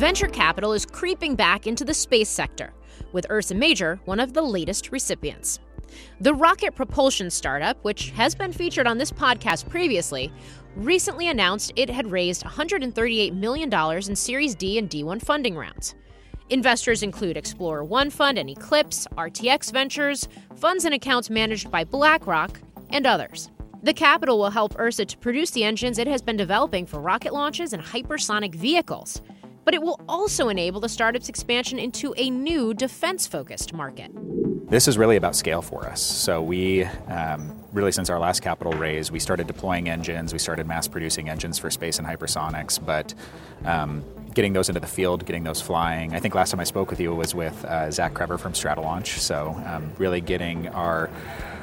Venture capital is creeping back into the space sector, with Ursa Major one of the latest recipients. The rocket propulsion startup, which has been featured on this podcast previously, recently announced it had raised $138 million in Series D and D1 funding rounds. Investors include Explorer One Fund and Eclipse, RTX Ventures, funds and accounts managed by BlackRock, and others. The capital will help Ursa to produce the engines it has been developing for rocket launches and hypersonic vehicles but it will also enable the startup's expansion into a new defense focused market. This is really about scale for us. So, we um, really, since our last capital raise, we started deploying engines, we started mass producing engines for space and hypersonics, but um, getting those into the field, getting those flying. I think last time I spoke with you was with uh, Zach Krevor from Stratolaunch. So, um, really getting our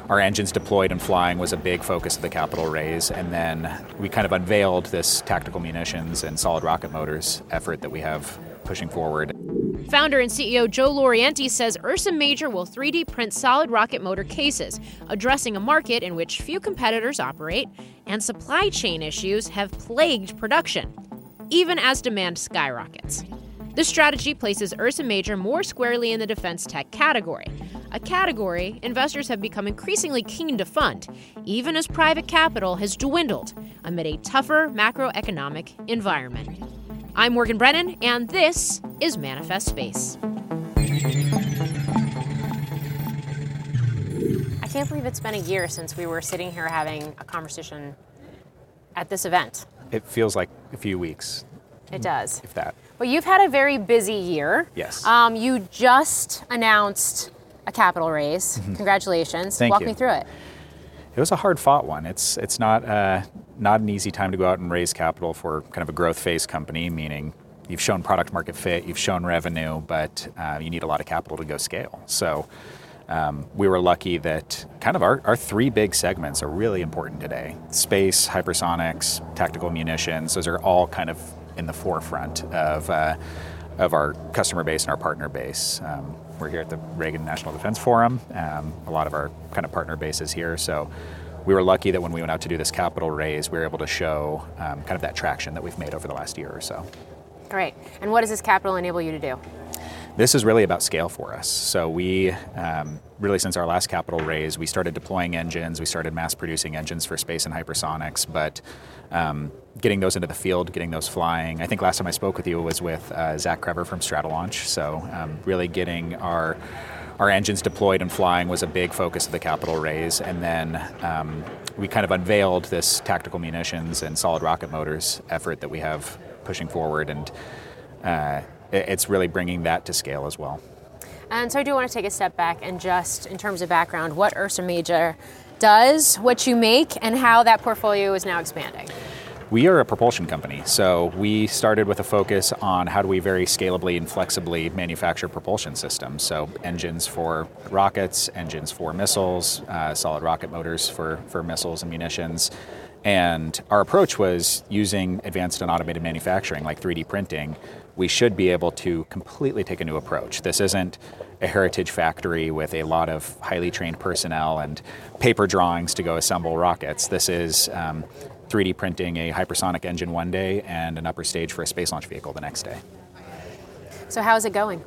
our engines deployed and flying was a big focus of the capital raise. And then we kind of unveiled this tactical munitions and solid rocket motors effort that we have pushing forward. Founder and CEO Joe Laurienti says Ursa Major will 3D print solid rocket motor cases, addressing a market in which few competitors operate and supply chain issues have plagued production, even as demand skyrockets. This strategy places Ursa Major more squarely in the defense tech category, a category investors have become increasingly keen to fund, even as private capital has dwindled amid a tougher macroeconomic environment. I'm Morgan Brennan, and this is Manifest Space. I can't believe it's been a year since we were sitting here having a conversation at this event. It feels like a few weeks. It does. If that. Well, you've had a very busy year. Yes. Um, you just announced a capital raise. Mm-hmm. Congratulations. Thank Walk you. me through it. It was a hard fought one. It's it's not uh, not an easy time to go out and raise capital for kind of a growth phase company, meaning you've shown product market fit, you've shown revenue, but uh, you need a lot of capital to go scale. So. Um, we were lucky that kind of our, our three big segments are really important today space, hypersonics, tactical munitions. Those are all kind of in the forefront of, uh, of our customer base and our partner base. Um, we're here at the Reagan National Defense Forum. Um, a lot of our kind of partner base is here. So we were lucky that when we went out to do this capital raise, we were able to show um, kind of that traction that we've made over the last year or so. Great. And what does this capital enable you to do? This is really about scale for us. So we um, really, since our last capital raise, we started deploying engines, we started mass producing engines for space and hypersonics, but um, getting those into the field, getting those flying. I think last time I spoke with you was with uh, Zach Krevor from Stratolaunch. So um, really getting our our engines deployed and flying was a big focus of the capital raise, and then um, we kind of unveiled this tactical munitions and solid rocket motors effort that we have pushing forward and. Uh, it's really bringing that to scale as well. And so I do want to take a step back and just, in terms of background, what Ursa Major does, what you make, and how that portfolio is now expanding. We are a propulsion company, so we started with a focus on how do we very scalably and flexibly manufacture propulsion systems. So engines for rockets, engines for missiles, uh, solid rocket motors for, for missiles and munitions. And our approach was using advanced and automated manufacturing like 3D printing we should be able to completely take a new approach. This isn't a heritage factory with a lot of highly trained personnel and paper drawings to go assemble rockets. This is um, 3D printing a hypersonic engine one day and an upper stage for a space launch vehicle the next day. So, how's it going?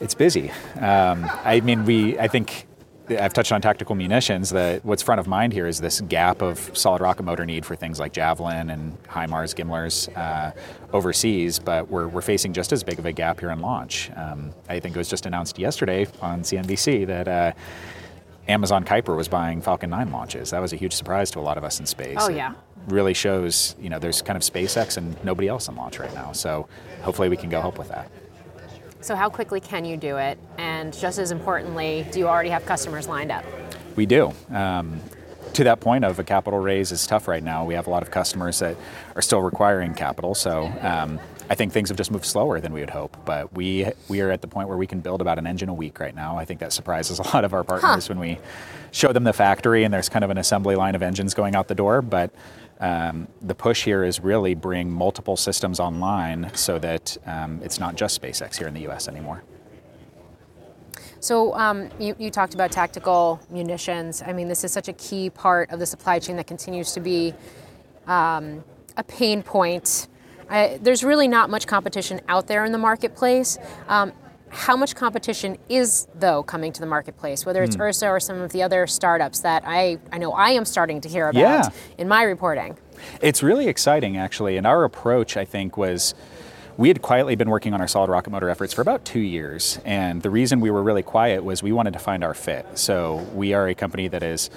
It's busy. Um, I mean, we. I think I've touched on tactical munitions. That what's front of mind here is this gap of solid rocket motor need for things like Javelin and HIMARS, GMLRS uh, overseas, but we're, we're facing just as big of a gap here in launch. Um, I think it was just announced yesterday on CNBC that uh, Amazon Kuiper was buying Falcon 9 launches. That was a huge surprise to a lot of us in space. Oh, yeah. It really shows, you know, there's kind of SpaceX and nobody else in launch right now. So hopefully we can go help with that. So, how quickly can you do it? And just as importantly, do you already have customers lined up? We do. Um, to that point of a capital raise is tough right now. We have a lot of customers that are still requiring capital. So, um, I think things have just moved slower than we would hope. But we we are at the point where we can build about an engine a week right now. I think that surprises a lot of our partners huh. when we show them the factory and there's kind of an assembly line of engines going out the door. But um, the push here is really bring multiple systems online so that um, it's not just SpaceX here in the U.S. anymore. So um, you, you, talked about tactical munitions. I mean, this is such a key part of the supply chain that continues to be um, a pain point. I, there's really not much competition out there in the marketplace. Um, how much competition is though coming to the marketplace whether it's mm. ursa or some of the other startups that i, I know i am starting to hear about yeah. in my reporting it's really exciting actually and our approach i think was we had quietly been working on our solid rocket motor efforts for about two years and the reason we were really quiet was we wanted to find our fit so we are a company that is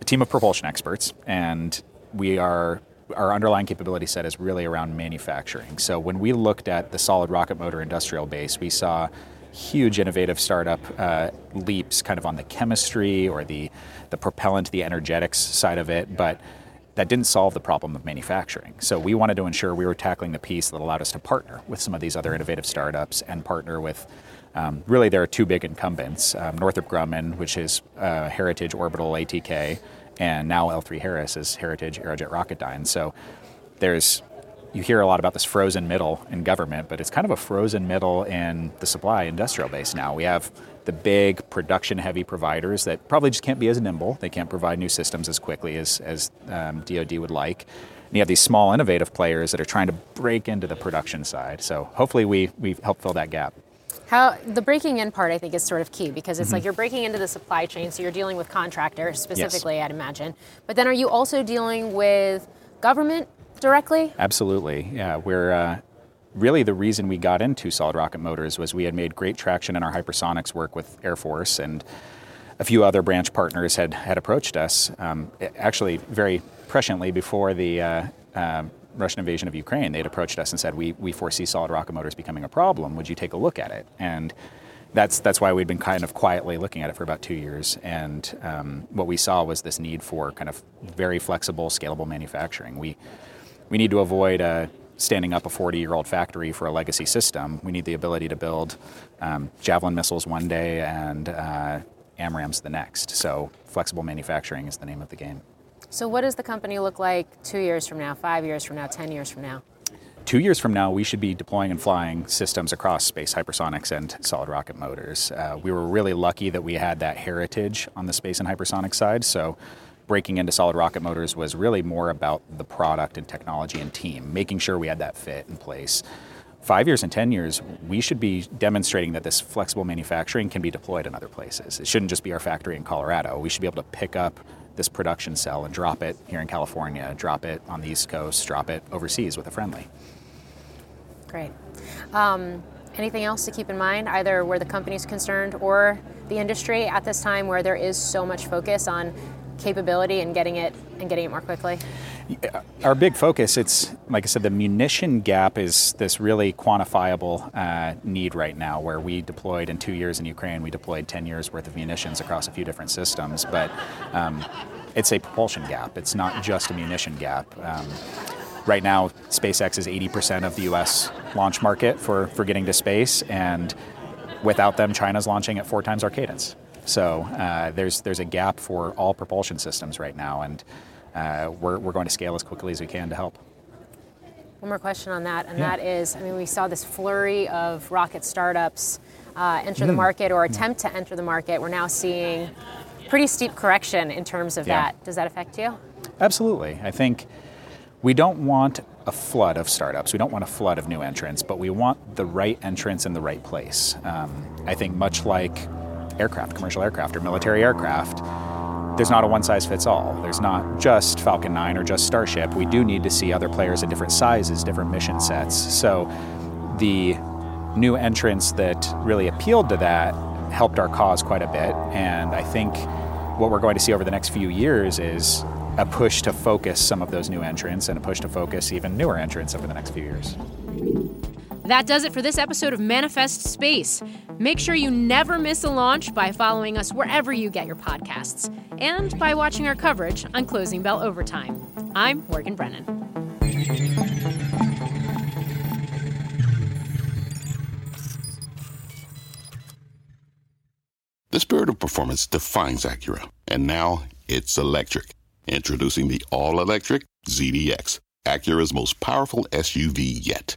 a team of propulsion experts and we are our underlying capability set is really around manufacturing. So when we looked at the solid rocket motor industrial base, we saw huge innovative startup uh, leaps kind of on the chemistry or the, the propellant, the energetics side of it, but that didn't solve the problem of manufacturing. So we wanted to ensure we were tackling the piece that allowed us to partner with some of these other innovative startups and partner with um, really there are two big incumbents, um, Northrop Grumman, which is uh, Heritage Orbital ATK, and now L3 Harris is Heritage Aerojet Rocketdyne. So there's you hear a lot about this frozen middle in government, but it's kind of a frozen middle in the supply industrial base now. We have the big production heavy providers that probably just can't be as nimble. They can't provide new systems as quickly as, as um, DoD would like. And you have these small innovative players that are trying to break into the production side. So hopefully we, we help fill that gap. How the breaking in part, I think, is sort of key because it's mm-hmm. like you're breaking into the supply chain, so you're dealing with contractors specifically, yes. I'd imagine. But then, are you also dealing with government directly? Absolutely. Yeah, we're uh, really the reason we got into solid rocket motors was we had made great traction in our hypersonics work with Air Force and a few other branch partners had had approached us. Um, actually, very presciently before the uh, uh, Russian invasion of Ukraine, they'd approached us and said, "We we foresee solid rocket motors becoming a problem. Would you take a look at it?" And that's that's why we'd been kind of quietly looking at it for about two years. And um, what we saw was this need for kind of very flexible, scalable manufacturing. We we need to avoid uh, standing up a 40 year old factory for a legacy system. We need the ability to build um, Javelin missiles one day and uh, AMRAAMs the next. So, flexible manufacturing is the name of the game. So, what does the company look like two years from now, five years from now, 10 years from now? Two years from now, we should be deploying and flying systems across space hypersonics and solid rocket motors. Uh, we were really lucky that we had that heritage on the space and hypersonic side. So, breaking into solid rocket motors was really more about the product and technology and team, making sure we had that fit in place. Five years and 10 years, we should be demonstrating that this flexible manufacturing can be deployed in other places. It shouldn't just be our factory in Colorado. We should be able to pick up this production cell and drop it here in California, drop it on the East Coast, drop it overseas with a friendly. Great. Um, anything else to keep in mind, either where the company is concerned or the industry at this time where there is so much focus on capability and getting it and getting it more quickly? Our big focus, it's like I said, the munition gap is this really quantifiable uh, need right now. Where we deployed in two years in Ukraine, we deployed 10 years worth of munitions across a few different systems, but um, it's a propulsion gap. It's not just a munition gap. Um, right now, SpaceX is 80% of the U.S. launch market for for getting to space, and without them, China's launching at four times our cadence. So uh, there's there's a gap for all propulsion systems right now, and uh, we're we're going to scale as quickly as we can to help. One more question on that, and yeah. that is, I mean, we saw this flurry of rocket startups uh, enter mm. the market or attempt mm. to enter the market. We're now seeing pretty steep correction in terms of yeah. that. Does that affect you? Absolutely. I think we don't want a flood of startups. We don't want a flood of new entrants, but we want the right entrants in the right place. Um, I think much like aircraft, commercial aircraft, or military aircraft, there's not a one size fits all. There's not just Falcon 9 or just Starship. We do need to see other players in different sizes, different mission sets. So the new entrants that really appealed to that helped our cause quite a bit. And I think what we're going to see over the next few years is a push to focus some of those new entrants and a push to focus even newer entrants over the next few years. That does it for this episode of Manifest Space. Make sure you never miss a launch by following us wherever you get your podcasts and by watching our coverage on Closing Bell Overtime. I'm Morgan Brennan. The spirit of performance defines Acura, and now it's electric. Introducing the all electric ZDX, Acura's most powerful SUV yet.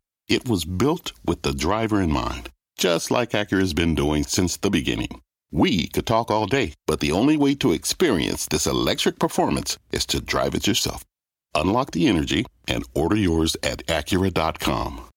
It was built with the driver in mind, just like Acura's been doing since the beginning. We could talk all day, but the only way to experience this electric performance is to drive it yourself. Unlock the energy and order yours at Acura.com.